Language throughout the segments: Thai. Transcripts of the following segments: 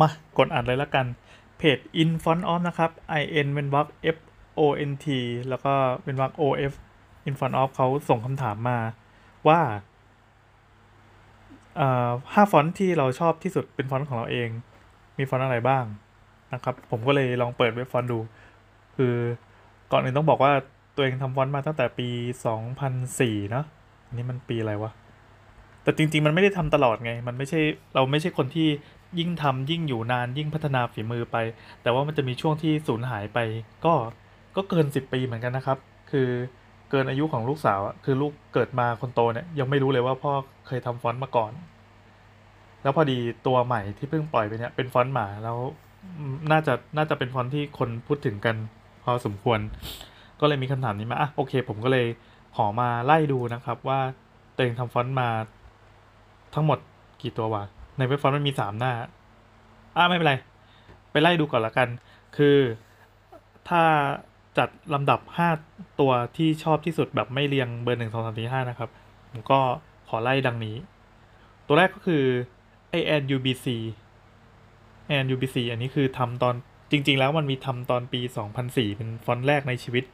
มากดอ่านเลยละกันเพจ in font of นะครับ i n เป็นวรรค f o n t แล้วก็เป็นวรรค o f in font of เขาส่งคำถามมาว่าห้าฟอนต์ที่เราชอบที่สุดเป็นฟอนต์ของเราเอง มีฟอนต์อะไรบ้างนะครับ ผมก็เลยลองเปิดเว็บฟอนต์ดู คือก่อนอื่นต้องบอกว่าตัวเองทำฟอนต์มาตั้งแต่ปี 2004 เนอะอันนี้มันปีอะไรวะ แต่จริง ๆ มันไม่ได้ทำตลอดไง มันไม่ใช่เราไม่ใช่คนที่ ยิ่งทำยิ่งอยู่นานยิ่งพัฒนาฝีมือไป แต่ว่ามันจะมีช่วงที่สูญหายไป ก็ก็เกิน 10 ปีเหมือนกันนะครับ คือเกินอายุของลูกสาวอะคือลูกเกิดมาคนโตเนี่ยยังไม่รู้เลยว่าพ่อเคยทำฟอนต์มาก่อน แล้วพอดีตัวใหม่ที่เพิ่งปล่อยไปเนี่ยเป็นฟอนต์หมาแล้วน่าจะน่าจะเป็นฟอนต์ที่คนพูดถึงกันพอสมควร ก็เลยมีคำถามนี้มาอะโอเค ผมก็เลยขอมาไล่ดูนะครับว่าตัวเองทำฟอนต์มาทั้งหมดกี่ตัววะ ในเว็บฟอนต์มันมีสามหน้า อะไม่เป็นไร ไปไล่ดูก่อนละกัน คือถ้าจัดลำดับ 5 ตัวที่ชอบที่สุดแบบไม่เรียงเบอร์หนึ่งสองสามสี่ห้านะครับ ผมก็ขอไล่ดังนี้ ตัวแรกก็คือ a n UBC a n UBC อันนี้คือทำตอนจริง ๆ แล้วมันมีทำตอนปี 2004 เป็นฟอนต์แรกในชีวิต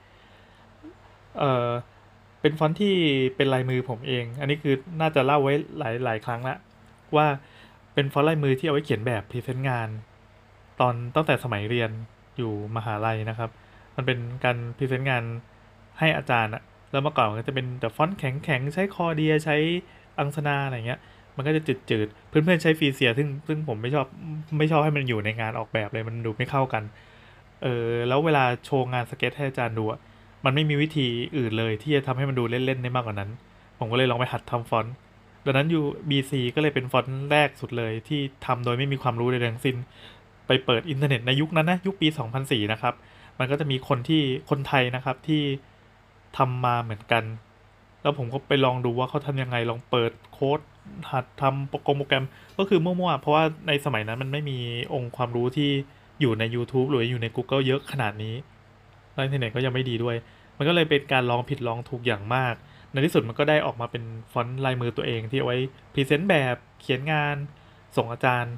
เอ่อ เป็นฟอนต์ที่เป็นลายมือผมเอง อันนี้คือน่าจะเล่าไว้หลายหลายครั้งละว่า เป็นฟอนต์ลายมือที่เอาไว้เขียนแบบ present งาน ตอนตั้งแต่สมัยเรียนอยู่มหาลัยนะครับ มันเป็นการ present งานให้อาจารย์อะแล้วเมื่อก่อนมันก็จะเป็นแต่ฟอนต์แข็งๆ ใช้ Cordia ใช้ Angsana อะไรเงี้ย มันก็จะจืดๆ เพื่อนๆใช้ Freesia ซึ่งซึ่งผมไม่ชอบไม่ชอบให้มันอยู่ในงานออกแบบเลยมันดูไม่เข้ากัน เออแล้วเวลาโชว์งานสเก็ตให้อาจารย์ดูอะมันไม่มีวิธีอื่นเลยที่จะทำให้มันดูเล่นๆได้มากกว่านั้น ผมก็เลยลองไปหัดทำฟอนต์ ดังนั้น UPC ก็เลยเป็นฟอนต์แรกสุดเลยที่ทำโดยไม่มีความรู้ใดทั้งสิ้น ไปเปิดอินเทอร์เน็ตในยุคนั้นนะยุคปี 2004 นะครับ มันก็จะมีคนที่คนไทยนะครับที่ทำมาเหมือนกัน แล้วผมก็ไปลองดูว่าเขาทำยังไงลองเปิดโค้ดหัดทำโปรแกรม ก็คือมั่วๆ เพราะว่าในสมัยนั้นมันไม่มีองค์ความรู้ที่อยู่ใน YouTube หรืออยู่ใน Google เยอะขนาดนี้แล้วอินเทอร์เน็ตก็ยังไม่ดีด้วย มันก็เลยเป็นการลองผิดลองถูกอย่างมาก ในที่สุดมันก็ได้ออกมาเป็นฟอนต์ลายมือตัวเองที่เอาไว้ present แบบเขียนงานส่งอาจารย์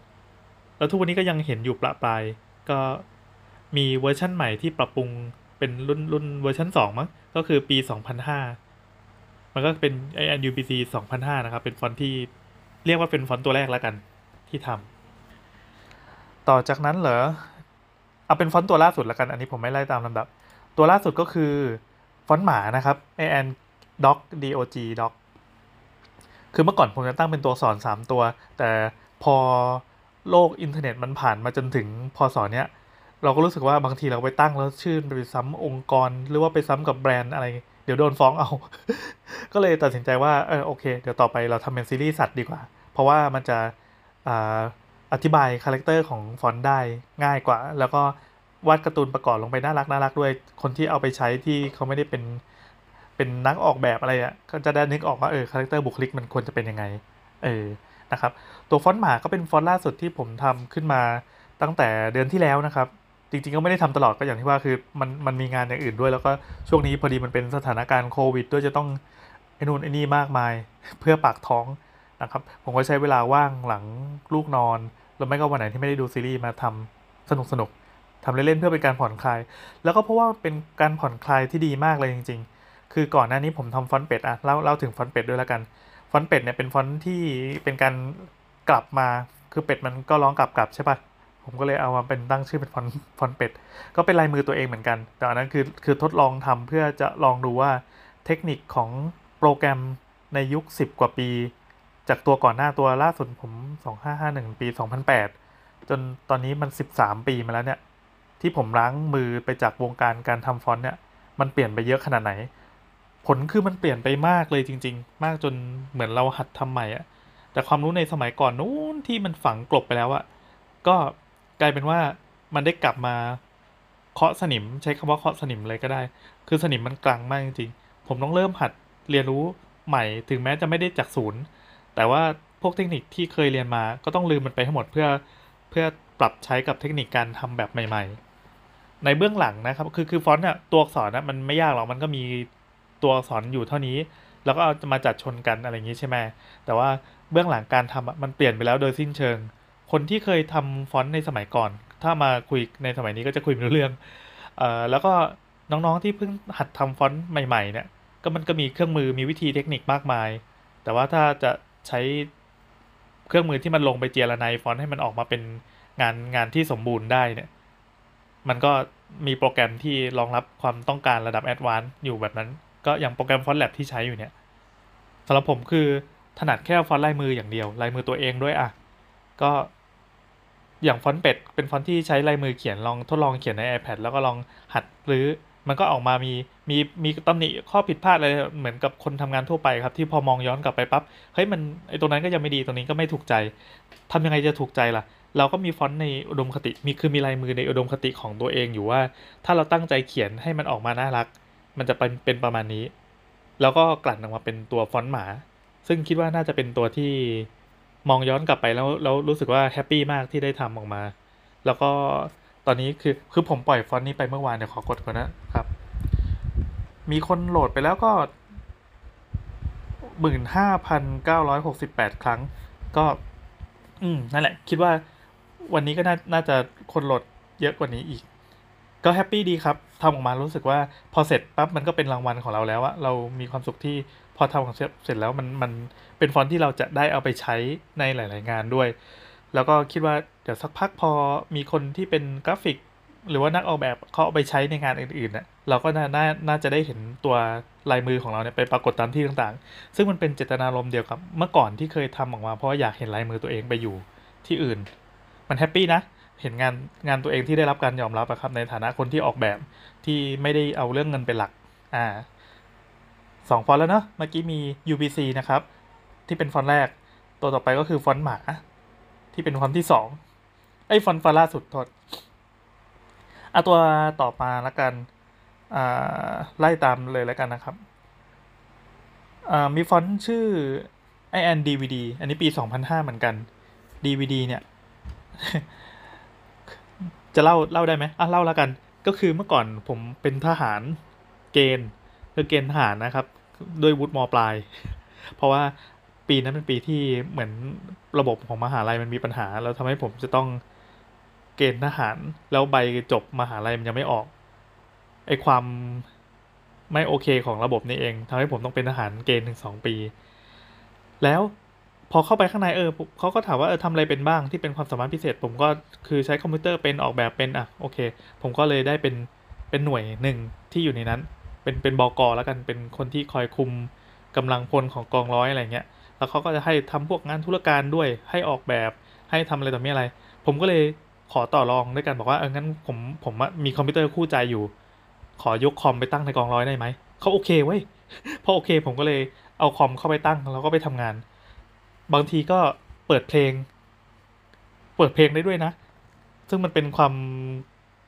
แล้วทุกวันนี้ก็ยังเห็นอยู่ประปราย ก็มีเวอร์ชั่นใหม่ที่ปรับปรุงเป็นรุ่นรุ่นเวอร์ชัน2มั้งก็คือปี 2005 มันก็เป็น INUPC 2005 นะครับ เป็นฟอนต์ที่เรียกว่าเป็นฟอนต์ตัวแรกแล้วกันที่ทำต่อจากนั้นเหรอ เอาเป็นฟอนต์ตัวล่าสุดแล้วกัน อันนี้ผมไม่ไล่ตามลำดับ ตัวล่าสุดก็คือฟอนต์หมานะครับ AN dog dog dog คือเมื่อก่อนผมจะตั้งเป็นตัวสอน 3 ตัว แต่พอโลกอินเทอร์เน็ตมันผ่านมาจนถึงพอสอนเนี้ย เราก็รู้สึกว่าบางทีเราไปตั้งแล้วชื่อไปซ้ำองค์กร หรือว่าไปซ้ำกับแบรนด์อะไร เดี๋ยวโดนฟ้องเอา ก็เลยตัดสินใจว่าเออโอเค เดี๋ยวต่อไปเราทำเป็นซีรีส์สัตว์ดีกว่า เพราะว่ามันจะอ่าอธิบาย character ของฟอนต์ได้ง่ายกว่า แล้วก็วาดการ์ตูนประกอบลงไปน่ารักน่ารักด้วย คนที่เอาไปใช้ที่เขาไม่ได้เป็น เป็นนักออกแบบอะไรอะ่ะก็จะได้นึกออกว่าเออ character บุคลิกมันควรจะเป็นยังไงเออนะครับตัวฟอนต์หมาก็เป็นฟอนต์ล่าสุดที่ผมทำขึ้นมาตั้งแต่เดือนที่แล้วนะครับ จริงๆก็ไม่ได้ทำตลอดก็อย่างที่ว่าคือมันมันมีงานอย่างอื่นด้วย แล้วก็ช่วงนี้พอดีมันเป็นสถานการณ์โควิด ด้วยจะต้องไอ้นู่นไอ้นี่มากมายเพื่อปากท้องนะครับผมก็ใช้เวลาว่างหลังลูกนอนหรือไม่ก็วันไหนที่ไม่ได้ดูซีรีส์มาทำสนุกสนุกทำเล่นๆเพื่อเป็นการผ่อนคลาย แล้วก็เพราะว่าเป็นการผ่อนคลายที่ดีมากเลยจริง ๆ คือก่อนหน้านี้ผมทำฟอนต์เป็ดอะเล่าเล่าถึงฟอนต์เป็ดด้วยแล้วกัน ฟอนต์เป็ดเนี่ยเป็นฟอนต์ที่เป็นการกลับมา คือเป็ดมันก็ร้องก้าบก้าบใช่ปะผมก็เลยเอามาเป็นตั้งชื่อเป็นฟอนต์ฟอนต์เป็ด ก็เป็นลายมือตัวเองเหมือนกัน แต่อันนั้นคือคือทดลองทำเพื่อจะลองดูว่าเทคนิคของโปรแกรมในยุค 10 กว่าปี จากตัวก่อนหน้าตัวล่าสุดผม 2551 ปี 2008 จนตอนนี้มัน 13 ปีมาแล้วเนี่ย ที่ผมล้างมือไปจากวงการการทำฟอนต์เนี่ย มันเปลี่ยนไปเยอะขนาดไหน ผลคือมันเปลี่ยนไปมากเลยจริง ๆ มากจนเหมือนเราหัดทำใหม่อะแต่ความรู้ในสมัยก่อนนู้นที่มันฝังกลบไปแล้วอะก็กลายเป็นว่ามันได้กลับมาเคาะสนิม ใช้คำว่าเคาะสนิมเลยก็ได้ คือสนิมมันกลางมากจริงๆผมต้องเริ่มหัดเรียนรู้ใหม่ถึงแม้จะไม่ได้จากศูนย์แต่ว่าพวกเทคนิคที่เคยเรียนมาก็ต้องลืมมันไปทั้งหมดเพื่อเพื่อปรับใช้กับเทคนิคการทำแบบใหม่ ๆ ในเบื้องหลังนะครับ คือคือฟอนต์เนี่ยตัวอักษรนะมันไม่ยากหรอกมันก็มี ตัวอักษรอยู่เท่านี้ แล้วก็เอามาจัดชนกันอะไรอย่างนี้ใช่ไหมแต่ว่าเบื้องหลังการทำมันเปลี่ยนไปแล้วโดยสิ้นเชิง คนที่เคยทำฟอนต์ในสมัยก่อน ถ้ามาคุยในสมัยนี้ก็จะคุยไม่รู้เรื่องเอ่อแล้วก็น้องๆที่เพิ่งหัดทำฟอนต์ใหม่ๆเนี่ยก็มันก็มีเครื่องมือมีวิธีเทคนิคมากมาย แต่ว่าถ้าจะใช้เครื่องมือที่มันลงไปเจียระไนฟอนต์ให้มันออกมาเป็นงานงานที่สมบูรณ์ได้เนี่ย มันก็มีโปรแกรมที่รองรับความต้องการระดับ advance อยู่แบบนั้น ก็อย่างโปรแกรม FontLab ที่ใช้อยู่เนี่ยสำหรับผมคือถนัดแค่ฟอนต์ลายมืออย่างเดียวลายมือตัวเองด้วยอะก็อย่างฟอนต์เป็ดเป็นฟอนต์ที่ใช้ลายมือเขียนลองทดลองเขียนใน iPad แล้วก็ลองหัดหรือมันก็ออกมามีมีมีตำหนิข้อผิดพลาดอะไรเหมือนกับคนทำงานทั่วไปครับ ที่พอมองย้อนกลับไปปั๊บเฮ้ยมันไอตรงนั้นก็ยังไม่ดีตรงนี้ก็ไม่ถูกใจทำยังไงจะถูกใจล่ะ เราก็มีฟอนต์ในอุดมคติมีคือมีลายมือในอุดมคติของตัวเองอยู่ว่า ถ้าเราตั้งใจเขียนให้มันออกมาน่ารัก มันจะเป็นเป็นประมาณนี้ แล้วก็กลั่นออกมาเป็นตัวฟอนต์หมา ซึ่งคิดว่าน่าจะเป็นตัวที่มองย้อนกลับไปแล้วแล้วรู้สึกว่า happy มากที่ได้ทำออกมา แล้วก็ตอนนี้คือคือผมปล่อยฟอนต์นี้ไปเมื่อวานเดี๋ยวขอกดก่อนนะครับ มีคนโหลดไปแล้วก็หมื่นห้าพันเก้าร้อยหกสิบแปดครั้ง ก็ อืมนั่นแหละ คิดว่าวันนี้ก็น่าน่าจะคนโหลดเยอะกว่านี้อีก ก็ happy ดีครับ ทำออกมารู้สึกว่าพอเสร็จปั๊บมันก็เป็นรางวัลของเราแล้วอะเรามีความสุขที่พอทำของเสร็จแล้วมันมันเป็นฟอนต์ที่เราจะได้เอาไปใช้ในหลาย ๆ งานด้วย แล้วก็คิดว่าเดี๋ยวสักพักพอมีคนที่เป็นกราฟิก หรือว่านักออกแบบเขาเอาไปใช้ในงานอื่นๆเน่ะเราก็น่าน่าน่าจะได้เห็นตัวลายมือของเราเนี่ยไปปรากฏตามที่ต่างๆ ซึ่งมันเป็นเจตนารมณ์เดียวกับเมื่อก่อนที่เคยทำออกมาเพราะอยากเห็นลายมือตัวเองไปอยู่ที่อื่น มัน happy นะ เห็นงานงานตัวเองที่ได้รับการยอมรับอะครับ ในฐานะคนที่ออกแบบที่ไม่ได้เอาเรื่องเงินเป็นหลักอ่าสองฟอนต์แล้วเนาะเมื่อกี้มี UBC นะครับ ที่เป็นฟอนต์แรก ตัวต่อไปก็คือฟอนต์หมา ที่เป็นฟอนต์ที่สองไอ้ฟอนต์ฟาล่าสุดทษอะตัวต่อมาแล้วกันอ่าไล่ตามเลยแล้วกันนะครับอ่ามีฟอนต์ชื่อ i n DVD อันนี้ปี 2005 เหมือนกัน DVD เนี่ย จะเล่าเล่าได้ไหมอะเล่าแล้วกัน ก็คือเมื่อก่อนผมเป็นทหารเกณฑ์คือเกณฑ์ทหารนะครับ ด้วยวุฒิมปลาย เพราะว่าปีนั้นเป็นปีที่เหมือนระบบของมหาลัยมันมีปัญหา แล้วทำให้ผมจะต้องเกณฑ์ทหาร แล้วใบจบมหาลัยมันยังไม่ออกไอความไม่โอเคของระบบนี้เองทำให้ผมต้องเป็นทหารเกณฑ์ถึงสองปี แล้ว พอเข้าไปข้างในเออเขาก็ถามว่าเออทำอะไรเป็นบ้างที่เป็นความสามารถพิเศษ ผมก็คือใช้คอมพิวเตอร์เป็นออกแบบเป็นอะโอเค ผมก็เลยได้เป็นเป็นหน่วยหนึ่งที่อยู่ในนั้น เป็นเป็นบอกอแล้วกันเป็นคนที่คอยคุมกำลังพลของกองร้อยอะไรเงี้ยแล้วเขาก็จะให้ทำพวกงานธุรการด้วย ให้ออกแบบให้ทำอะไรต่อมีอะไร ผมก็เลยขอต่อรองด้วยกันบอกว่าเอองั้นผมผมมีคอมพิวเตอร์คู่ใจอยู่ ขอยกคอมไปตั้งในกองร้อยได้ไหมเขาโอเคเว้ยพอโอเคผมก็เลยเอาคอมเข้าไปตั้งแล้วก็ไปทำงาน บางทีก็เปิดเพลง เปิดเพลงได้ด้วยนะ ซึ่งมันเป็นความ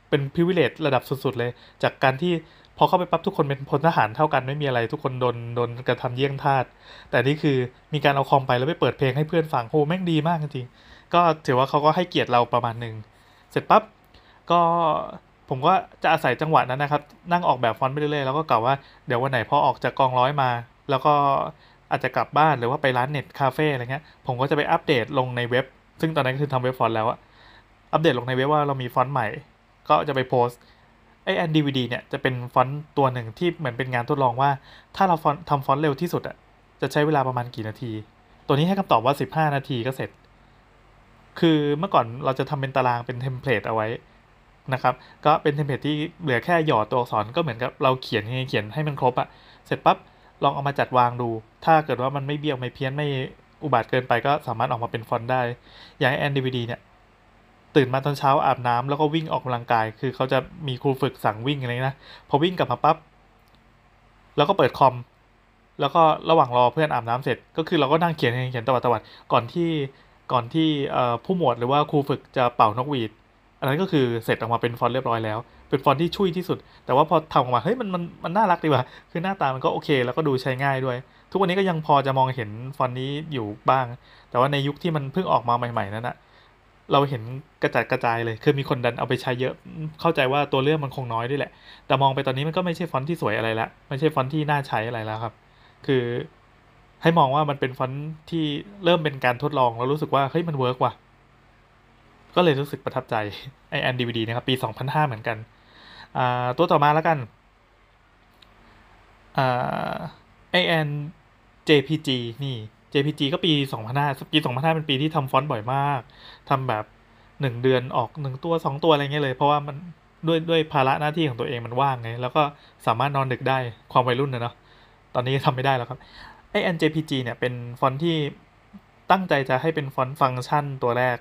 เป็นพิเวเลตระดับสุด ๆ เลย จากการที่พอเข้าไปปั๊บทุกคนเป็นพลทหารเท่ากันไม่มีอะไร ทุกคนโดนโดนกระทำเยี่ยงทาสแต่นี่คือมีการเอาคอมไปแล้วไปเปิดเพลงให้เพื่อนฟังโหแม่งดีมากจริงๆก็ถือว่าเขาก็ให้เกียรติเราประมาณหนึ่งเสร็จปั๊บก็ผมก็จะอาศัยจังหวะนั้นนะครับ นั่งออกแบบฟอนต์ไปเรื่อยๆแล้วก็กล่าวว่าเดี๋ยววันไหนพอออกจากกองร้อยมา แล้วก็ อาจจะกลับบ้านหรือว่าไปร้านเน็ตคาเฟ่อะไรเงี้ยผมก็จะไปอัปเดตลงในเว็บ ซึ่งตอนนั้นคือทำเว็บฟอนต์แล้วอะอัปเดตลงในเว็บว่าเรามีฟอนต์ใหม่ ก็จะไปโพสต์ไอแอนดีวีดีเนี่ยจะเป็นฟอนต์ตัวหนึ่งที่เหมือนเป็นงานทดลองว่า ถ้าเราฟอนต์ทำฟอนต์เร็วที่สุดอะจะใช้เวลาประมาณกี่นาที ตัวนี้ให้คำตอบว่า 15 นาทีก็เสร็จ คือเมื่อก่อนเราจะทำเป็นตารางเป็น template เอาไว้นะครับก็เป็น template ที่เหลือแค่หยอดตัวอักษรก็เหมือนกับเราเขียนเขียนให้มันครบอะเสร็จปั๊บ ลองเอามาจัดวางดู ถ้าเกิดว่ามันไม่เบี้ยวไม่เพี้ยนไม่อุบาทว์เกินไปก็สามารถออกมาเป็นฟอนต์ได้ อย่างไอแอนดีวีดีเนี่ย ตื่นมาตอนเช้าอาบน้ำแล้วก็วิ่งออกกำลังกาย คือเขาจะมีครูฝึกสั่งวิ่งอะไรนะ พอวิ่งกลับมาปั๊บ แล้วก็เปิดคอม แล้วก็ระหว่างรอเพื่อนอาบน้ำเสร็จ ก็คือเราก็นั่งเขียนเขียนตวัดตวัดก่อนที่ก่อนที่ผู้หมวดหรือว่าครูฝึกจะเป่านกหวีด อันนั้นก็คือเสร็จออกมาเป็นฟอนต์เรียบร้อยแล้ว เป็นฟอนต์ที่ชุ่ยที่สุด แต่ว่าพอทำออกมาเฮ้ยมันมันมันน่ารักดีว่ะคือหน้าตามันก็โอเค แล้วก็ดูใช้ง่ายด้วย ทุกวันนี้ก็ยังพอจะมองเห็นฟอนต์นี้อยู่บ้าง แต่ว่าในยุคที่มันเพิ่งออกมาใหม่ๆนั้นอะเราเห็นกระจัดกระจายเลย คือมีคนดันเอาไปใช้เยอะ เข้าใจว่าตัวเลือกมันคงน้อยด้วยแหละ แต่มองไปตอนนี้มันก็ไม่ใช่ฟอนต์ที่สวยอะไรละ ไม่ใช่ฟอนต์ที่น่าใช้อะไรแล้วครับ คือให้มองว่ามันเป็นฟอนต์ที่เริ่มเป็นการทดลองแล้วรู้สึกว่าเฮ้ยมัน work ว่ะ ก็เลยรู้สึกประทับใจไอแอนดีวดีนะครับปี 2005 เหมือนกัน ตัวต่อมาแล้วกันอ่าไอแอน JPG นี่ JPG ก็ปี 2005ปี 2005 เป็นปีที่ทำฟอนต์บ่อยมากทำแบบหนึ่งเดือนออกหนึ่งตัวสองตัวอะไรเงี้ยเลย เพราะว่ามันด้วยด้วยภาระหน้าที่ของตัวเองมันว่างไง แล้วก็สามารถนอนดึกได้ความวัยรุ่นนะเนาะตอนนี้ทำไม่ได้แล้วครับไอ NJPG เนี่ยเป็นฟอนต์ที่ตั้งใจจะให้เป็นฟอนต์ฟังก์ชันตัวแรก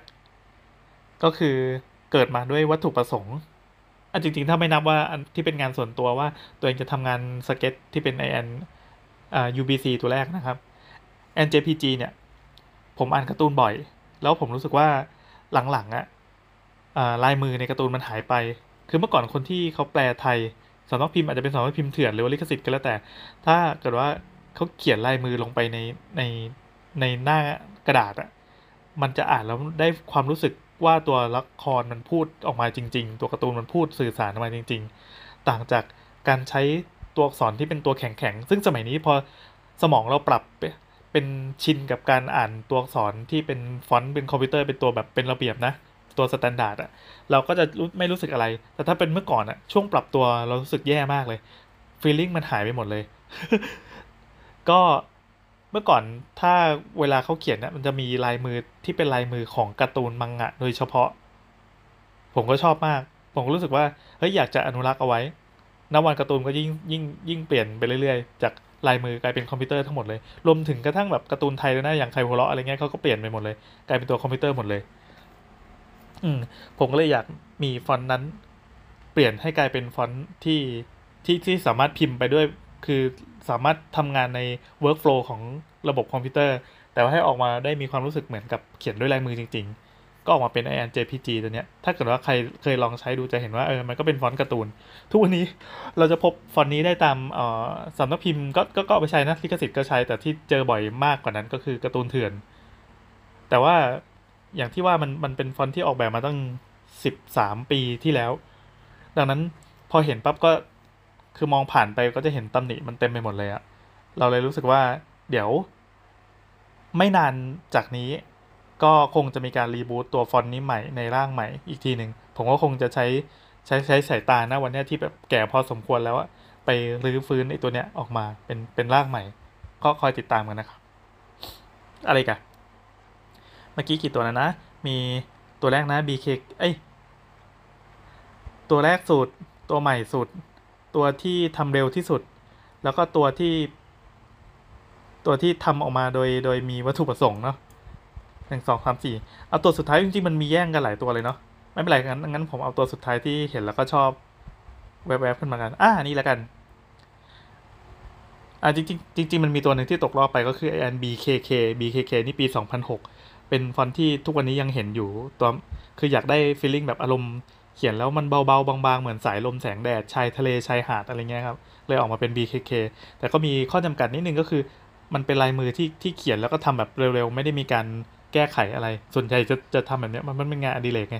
ก็คือเกิดมาด้วยวัตถุประสงค์ อันจริงๆ ถ้าไม่นับว่าอันที่เป็นงานส่วนตัวว่า ตัวเองจะทำงานสเก็ตที่เป็น IN อ่า UBC ตัวแรกนะครับ NJPG เนี่ย ผมอ่านการ์ตูนบ่อย แล้วผมรู้สึกว่าหลังๆอะ่ะลายมือในการ์ตูนมันหายไป คือเมื่อก่อนคนที่เขาแปลไทยสำนักพิมพ์อาจจะเป็นสำนักพิมพ์เถื่อนหรือว่าลิขสิทธิ์ก็แล้วแต่ ถ้าเกิดว่าเขาเขียนลายมือลงไปในในในหน้ากระดาษอะมันจะอ่านแล้วได้ความรู้สึก ว่าตัวละครมันพูดออกมาจริง ๆ ตัวการ์ตูนมันพูดสื่อสารออกมาจริง ๆ ต่างจากการใช้ตัวอักษรที่เป็นตัวแข็งๆ ซึ่งสมัยนี้พอสมองเราปรับเป็นชินกับการอ่านตัวอักษรที่เป็นฟอนต์เป็นคอมพิวเตอร์เป็นตัวแบบเป็นระเบียบนะตัว standard อะเราก็จะไม่รู้สึกอะไร แต่ถ้าเป็นเมื่อก่อนอะช่วงปรับตัวเรารู้สึกแย่มากเลย feeling มันหายไปหมดเลย ก็ เมื่อก่อนถ้าเวลาเขาเขียนนะมันจะมีลายมือที่เป็นลายมือของการ์ตูนมังงะ โดยเฉพาะ ผมก็ชอบมาก ผมก็รู้สึกว่าเฮ้ยอยากจะอนุรักษ์เอาไว้นับวันการ์ตูนก็ยิ่งยิ่งยิ่งเปลี่ยนไปเรื่อยๆ จากลายมือกลายเป็นคอมพิวเตอร์ทั้งหมดเลย รวมถึงกระทั่งแบบการ์ตูนไทยเลยนะอย่างขายหัวเราะอะไรเงี้ยเขาก็เปลี่ยนไปหมดเลยกลายเป็นตัวคอมพิวเตอร์หมดเลย อืมผมก็เลยอยากมีฟอนต์นั้น เปลี่ยนให้กลายเป็นฟอนต์ที่ที่ที่สามารถพิมพ์ไปด้วย คือสามารถทำงานใน workflow ของระบบคอมพิวเตอร์ แต่ว่าให้ออกมาได้มีความรู้สึกเหมือนกับเขียนด้วยลายมือจริง ๆ ก็ออกมาเป็น ไอแอน JPG ตัวเนี้ย ถ้าเกิดว่าใครเคยลองใช้ดูจะเห็นว่าเออมันก็เป็นฟอนต์การ์ตูน ทุกวันนี้เราจะพบฟอนต์นี้ได้ตามเอ่อสำนักพิมพ์ก็ก็ก็ไปใช้นะลิขสิทธิ์ก็ใช้แต่ที่เจอบ่อยมากกว่านั้นก็คือการ์ตูนเถื่อน แต่ว่าอย่างที่ว่ามันมันเป็นฟอนต์ที่ออกแบบมาตั้งสิบสามปีที่แล้ว ดังนั้นพอเห็นปั๊บก็ คือมองผ่านไปก็จะเห็นตำหนิมันเต็มไปหมดเลยอะเราเลยรู้สึกว่าเดี๋ยว ไม่นานจากนี้ก็คงจะมีการรีบูตตัวฟอนต์นี้ใหม่ในร่างใหม่อีกทีหนึ่งผมก็คงจะใช้ใช้ใช้สายตานะวันนี้ที่แบบแก่พอสมควรแล้วอะไปรื้อฟื้นไอ้ตัวเนี้ยออกมาเป็นเป็นร่างใหม่ ก็คอยติดตามกันนะครับ อะไรกันเมื่อกี้กี่ตัวนะนะ มีตัวแรกนะ BK เอ้ยตัวแรกสุดตัวใหม่สุด ตัวที่ทำเร็วที่สุด แล้วก็ตัวที่ ตัวที่ทำออกมาโดยโดยมีวัตถุประสงค์เนาะหนึ่งสองสามสี่เอาตัวสุดท้ายจริงๆมันมีแย่งกันหลายตัวเลยเนาะไม่เป็นไรงั้นงั้นผมเอาตัวสุดท้ายที่เห็นแล้วก็ชอบแวบๆขึ้นมากันอ่านี่แล้วกันอ่าจริงๆจริงๆมันมีตัวหนึ่งที่ตกรอบไปก็คือไอ BKK BKK นี่ปี 2006 เป็นฟอนต์ที่ทุกวันนี้ยังเห็นอยู่ตัวคืออยากได้ฟีลลิ่งแบบอารมณ์ เขียนแล้วมันเบาๆ บางๆ เหมือนสายลมแสงแดด ชายทะเลชายหาดอะไรเงี้ยครับ เลยออกมาเป็น BKK แต่ก็มีข้อจำกัดนิดนึงก็คือ มันเป็นลายมือที่ที่เขียนแล้วก็ทำแบบเร็วๆ ไม่ได้มีการแก้ไขอะไร ส่วนใหญ่จะจะทำแบบนี้มันมันเป็นงานอดิเรกไง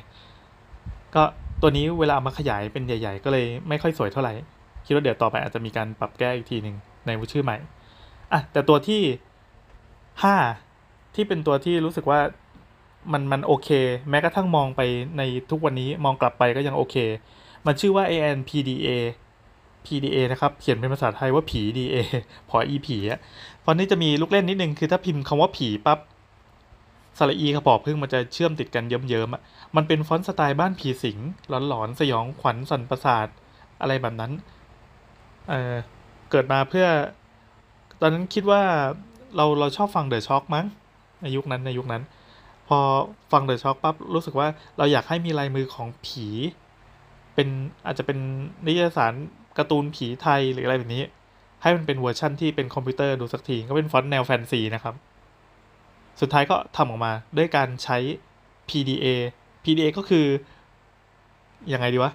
ก็ตัวนี้เวลาเอามาขยายเป็นใหญ่ ๆ ก็เลยไม่ค่อยสวยเท่าไหร่ คิดว่าเดี๋ยวต่อไปอาจจะมีการปรับแก้อีกทีหนึ่งในชื่อใหม่อะแต่ตัวที่ห้าที่เป็นตัวที่รู้สึกว่า มันมันโอเค แม้กระทั่งมองไปในทุกวันนี้มองกลับไปก็ยังโอเค มันชื่อว่า ไอแอน PDA PDA นะครับ เขียนเป็นภาษาไทยว่าผี DA พออีผีอะฟอนต์นี้จะมีลูกเล่นนิดนึง คือถ้าพิมพ์คำว่าผีปั๊บสระอีกระปอบพึ่งมันจะเชื่อมติดกันเยิ้มๆอะมันเป็นฟอนต์สไตล์บ้านผีสิง หลอนๆ สยองขวัญสั่นประสาท อะไรแบบนั้น เออเกิดมาเพื่อ ตอนนั้นคิดว่าเราเราชอบฟัง The Shock มั้งในยุคนั้นในยุคนั้น พอฟัง The Shock ปั๊บรู้สึกว่าเราอยากให้มีลายมือของผี เป็นอาจจะเป็นนิตยสารการ์ตูนผีไทยหรืออะไรแบบนี้ ให้มันเป็นเวอร์ชั่นที่เป็นคอมพิวเตอร์ดูสักทีก็เป็นฟอนต์แนวแฟนซีนะครับ สุดท้ายก็ทำออกมาด้วยการใช้ PDA PDA ก็คือยังไงดีวะ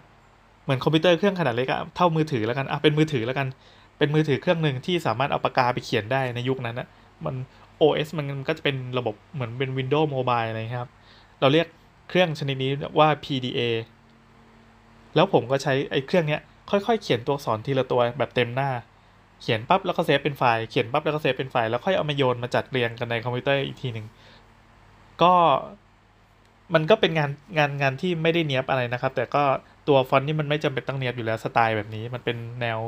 เหมือนคอมพิวเตอร์เครื่องขนาดเล็กอะเท่ามือถือแล้วกันอะเป็นมือถือแล้วกัน เป็นมือถือเครื่องหนึ่งที่สามารถเอาปากกาไปเขียนได้ในยุคนั้นอะมัน OS มันก็จะเป็นระบบเหมือนเป็น Windows Mobile อะไรครับ เราเรียกเครื่องชนิดนี้ว่า PDA แล้วผมก็ใช้ไอ้เครื่องเนี้ยค่อยๆ เขียนตัวอักษรทีละตัวแบบเต็มหน้า เขียนปั๊บแล้วก็ save เป็นไฟล์ เขียนปั๊บแล้วก็ save เป็นไฟล์ แล้วค่อยเอามาโยนมาจัดเรียงกันในคอมพิวเตอร์อีกทีหนึ่ง ก็มันก็เป็นงานงานงานที่ไม่ได้เนียบอะไรนะครับ แต่ก็ตัวฟอนต์นี่มันไม่จำเป็นต้องเนียบอยู่แล้วสไตล์แบบนี้ มันเป็นแนว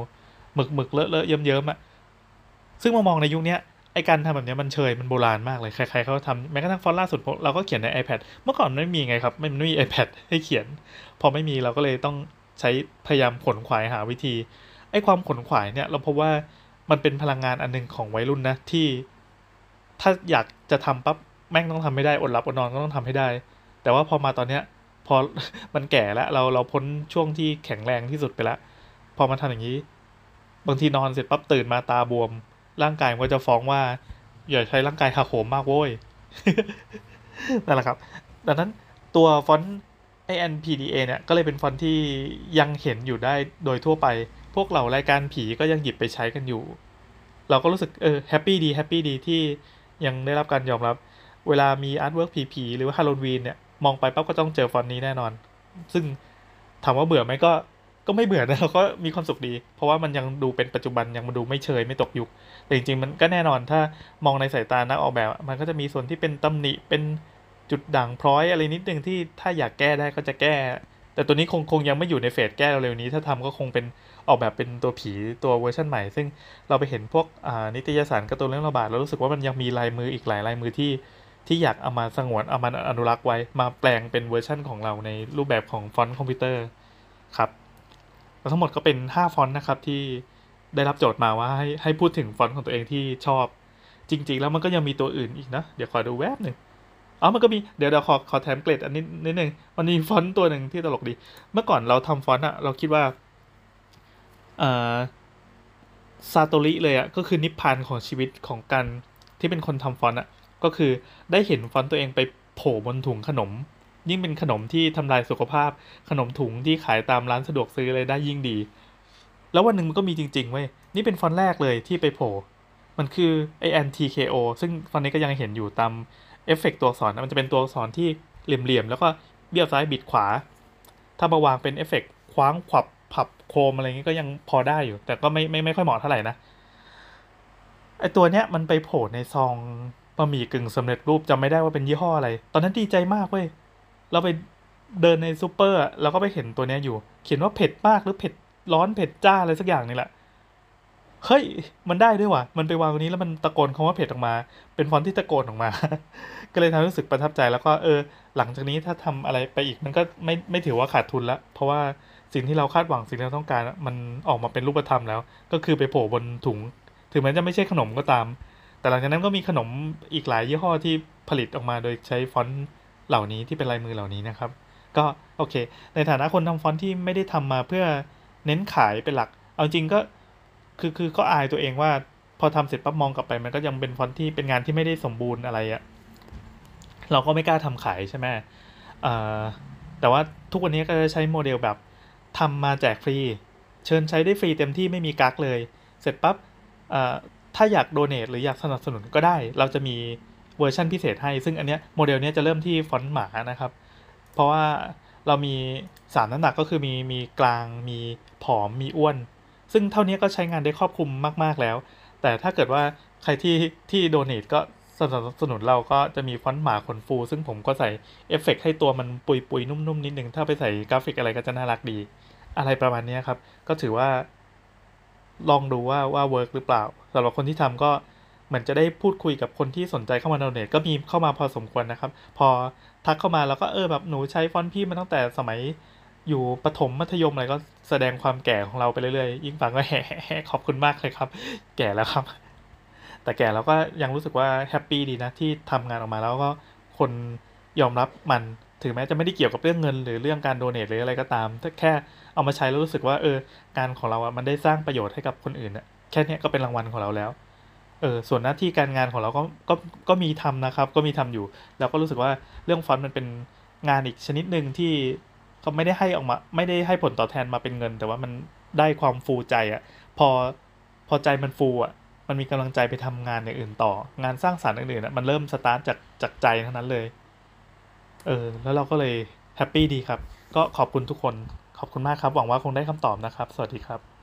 หมึกหมึกเลอะเลอะเยิ้มเยิ้มอะซึ่งมามองในยุคนี้ ไอการทำแบบนี้มันเชยมันโบราณมากเลยใครๆเขาทำแม้กระทั่งฟอนต์ล่าสุดเราก็เขียนใน iPad เมื่อก่อนไม่มีไงครับไม่ไม่มี iPad ให้เขียน พอไม่มีเราก็เลยต้องใช้พยายามขนขวายหาวิธีไอความขนขวายเนี่ยเราพบว่ามันเป็นพลังงานอันหนึงของวัยรุ่นนะที่ ถ้าอยากจะทำปั๊บแม่งต้องทำให้ได้อดหลับอดนอนก็ต้องทำให้ได้ แต่ว่าพอมาตอนเนี้ยพอมันแก่แล้วเราเราพ้นช่วงที่แข็งแรงที่สุดไปแล้วพอมาทำอย่างนี้ บางทีนอนเสร็จปั๊บตื่นมาตาบวม ร่างกายมันก็จะฟ้องว่า อย่าใช้ร่างกายหักโหมมากโว้ยนั่นแหละครับ ดังนั้นตัวฟอนต์ ANPDA เนี่ยก็เลยเป็นฟอนต์ที่ยังเห็นอยู่ได้โดยทั่วไป พวกเรารายการผีก็ยังหยิบไปใช้กันอยู่ เราก็รู้สึกเออ happy ดี happy ดีที่ยังได้รับการยอมรับ เวลามี artwork ผีๆหรือว่าฮาโลวีนเนี่ยมองไปปั๊บก็ต้องเจอฟอนต์นี้แน่นอน ซึ่งถามว่าเบื่อไหมก็ ก็ไม่เบื่อนะเราก็มีความสุขดี เพราะว่ามันยังดูเป็นปัจจุบันยังมาดูไม่เชยไม่ตกยุค แต่จริงๆ มันก็แน่นอนถ้ามองในสายตานักออกแบบ มันก็จะมีส่วนที่เป็นตำหนิเป็นจุดด่างพร้อยอะไรนิดนึงที่ถ้าอยากแก้ได้ก็จะแก้ แต่ตัวนี้คงคงยังไม่อยู่ใน phase แก้เร็วๆนี้ ถ้าทำก็คงเป็นออกแบบเป็นตัวผีตัวเวอร์ชันใหม่ ซึ่งเราไปเห็นพวกนิตยสารการ์ตูนเรื่องระบาดแล้วรู้สึกว่ามันยังมีลายมืออีกหลายลายมือที่ที่อยากเอามาสงวนเอามาอนุรักษ์ไว้มาแปลงเป็นเวอร์ชันของเราในรูปแบบของฟอนต์คอมพิวเตอร์ครับ ทั้งหมดก็เป็น 5 ฟอนต์นะครับที่ได้รับโจทย์มาว่าให้ให้พูดถึงฟอนต์ของตัวเองที่ชอบ จริง ๆ แล้วมันก็ยังมีตัวอื่นอีกนะ เดี๋ยวขอดูแวบหนึ่งอ๋อมันก็มีเดี๋ยวเดี๋ยวขอขอแถมเกร็ดอันนี้นิดนึงมันมีฟอนต์ตัวหนึ่งที่ตลกดี เมื่อก่อนเราทำฟอนต์อะเราคิดว่าเอ่อซาโตริเลยอะก็คือนิพพานของชีวิตของการที่เป็นคนทำฟอนต์อะก็คือได้เห็นฟอนต์ตัวเองไปโผล่บนถุงขนม ยิ่งเป็นขนมที่ทำลายสุขภาพ ขนมถุงที่ขายตามร้านสะดวกซื้ออะไรได้ยิ่งดี แล้ววันหนึ่งมันก็มีจริงๆเว้ยนี่เป็นฟอนต์แรกเลยที่ไปโผล่มันคือไอ NTKO ซึ่งฟอนต์นี้ก็ยังเห็นอยู่ตามเอฟเฟกต์ตัวอักษรนมันจะเป็นตัวอักษรที่เหลี่ยมๆแล้วก็เบี้ยวซ้ายบิดขวา ถ้ามาวางเป็นเอฟเฟกต์คว้างขวับผับโคมอะไรเงี้ยก็ยังพอได้อยู่ แต่ก็ไม่ไม่ไม่ค่อยเหมาะเท่าไหร่นะไอตัวเนี้ยมันไปโผล่ในซองบะหมี่กึ่งสำเร็จรูปจำไม่ได้ว่าเป็นยี่ห้ออะไร ตอนนั้นดีใจมากเว้ย เราไปเดินในซูเปอร์เราก็ไปเห็นตัวเนี้ยอยู่ เขียนว่าเผ็ดมากหรือเผ็ดร้อนเผ็ดจ้าอะไรสักอย่างนี่แหละเฮ้ย มันได้ด้วยว่ะ มันไปวางตรงนี้แล้วมันตะโกนคำว่าเผ็ดออกมา เป็นฟอนต์ที่ตะโกนออกมา ก็เลยทำให้รู้สึกประทับใจแล้วก็เออ หลังจากนี้ถ้าทำอะไรไปอีกมันก็ไม่ไม่ถือว่าขาดทุนละ เพราะว่าสิ่งที่เราคาดหวังสิ่งที่เราต้องการมันออกมาเป็นรูปธรรมแล้ว ก็คือไปโผล่บนถุง ถึงแม้จะไม่ใช่ขนมก็ตาม แต่หลังจากนั้นก็มีขนมอีกหลายยี่ห้อที่ผลิตออกมาโดยใช้ฟอนต์ เหล่านี้ที่เป็นลายมือเหล่านี้นะครับ ก็โอเค ในฐานะคนทำฟอนต์ที่ไม่ได้ทำมาเพื่อเน้นขายเป็นหลัก เอาจริงก็คือคือก็อายตัวเองว่า พอทำเสร็จปั๊บมองกลับไปมันก็ยังเป็นฟอนต์ที่เป็นงานที่ไม่ได้สมบูรณ์อะไรอะเราก็ไม่กล้าทำขายใช่ไหมแต่ว่าทุกวันนี้ก็จะใช้โมเดลแบบทำมาแจกฟรี เชิญใช้ได้ฟรีเต็มที่ไม่มีกักเลย เสร็จปั๊บถ้าอยากโดเน a หรืออยากสนับสนุนก็ได้ เราจะมี เวอร์ชันพิเศษให้ ซึ่งอันเนี้ยโมเดลเนี้ยจะเริ่มที่ฟอนต์หมานะครับ เพราะว่าเรามีสามน้ำหนักก็คือมีมีกลางมีผอมมีอ้วน ซึ่งเท่านี้ก็ใช้งานได้ครอบคลุมมาก ๆแล้ว แต่ถ้าเกิดว่าใครที่ที่ donate ก็สนับสนุนเราก็จะมีฟอนต์หมาขนฟู ซึ่งผมก็ใส่เอฟเฟกต์ให้ตัวมันปุยปุยนุ่มๆนิดนึง ถ้าไปใส่กราฟิกอะไรก็จะน่ารักดี อะไรประมาณนี้ครับ ก็ถือว่า ลองดูว่าว่า work หรือเปล่าสำหรับคนที่ทำก็ เหมือนจะได้พูดคุยกับคนที่สนใจเข้ามา donate ก็มีเข้ามาพอสมควรนะครับ พอทักเข้ามาแล้วก็เออแบบหนูใช้ฟอนต์พี่มาตั้งแต่สมัยอยู่ประถมมัธยมอะไรก็แสดงความแก่ของเราไปเรื่อยๆยิ่งฟังก็แฮ่ขอบคุณมากเลยครับ แก่แล้วครับ แต่แก่แล้วก็ยังรู้สึกว่าแฮปปี้ดีนะที่ทำงานออกมาแล้วก็คนยอมรับมันถึงแม้จะไม่ได้เกี่ยวกับเรื่องเงิน หรือเรื่องการโดเนทหรืออะไรก็ตามถ้าแค่เอามาใช้แล้วรู้สึกว่าเอองานของเราอะมันได้สร้างประโยชน์ให้กับคนอื่นอะแค่นี้ก็เป็นรางวัลของเราแล้ว เออส่วนหน้าที่การงานของเราก็ก็ก็มีทำนะครับ ก็มีทำอยู่ แล้วก็รู้สึกว่าเรื่องฟอนต์มันเป็นงานอีกชนิดหนึ่งที่เขาไม่ได้ให้ออกมา ไม่ได้ให้ผลตอบแทนมาเป็นเงิน แต่ว่ามันได้ความฟูใจอะ่ะพอพอใจมันฟูอะมันมีกำลังใจไปทำงานอย่างอื่นต่อ งานสร้างสรรค์อื่นๆอะมันเริ่มสตาร์ทจากจากใจทั้งนั้นเลยเออแล้วเราก็เลย happy ดีครับ ก็ขอบคุณทุกคนขอบคุณมากครับ หวังว่าคงได้คำตอบนะครับ สวัสดีครับ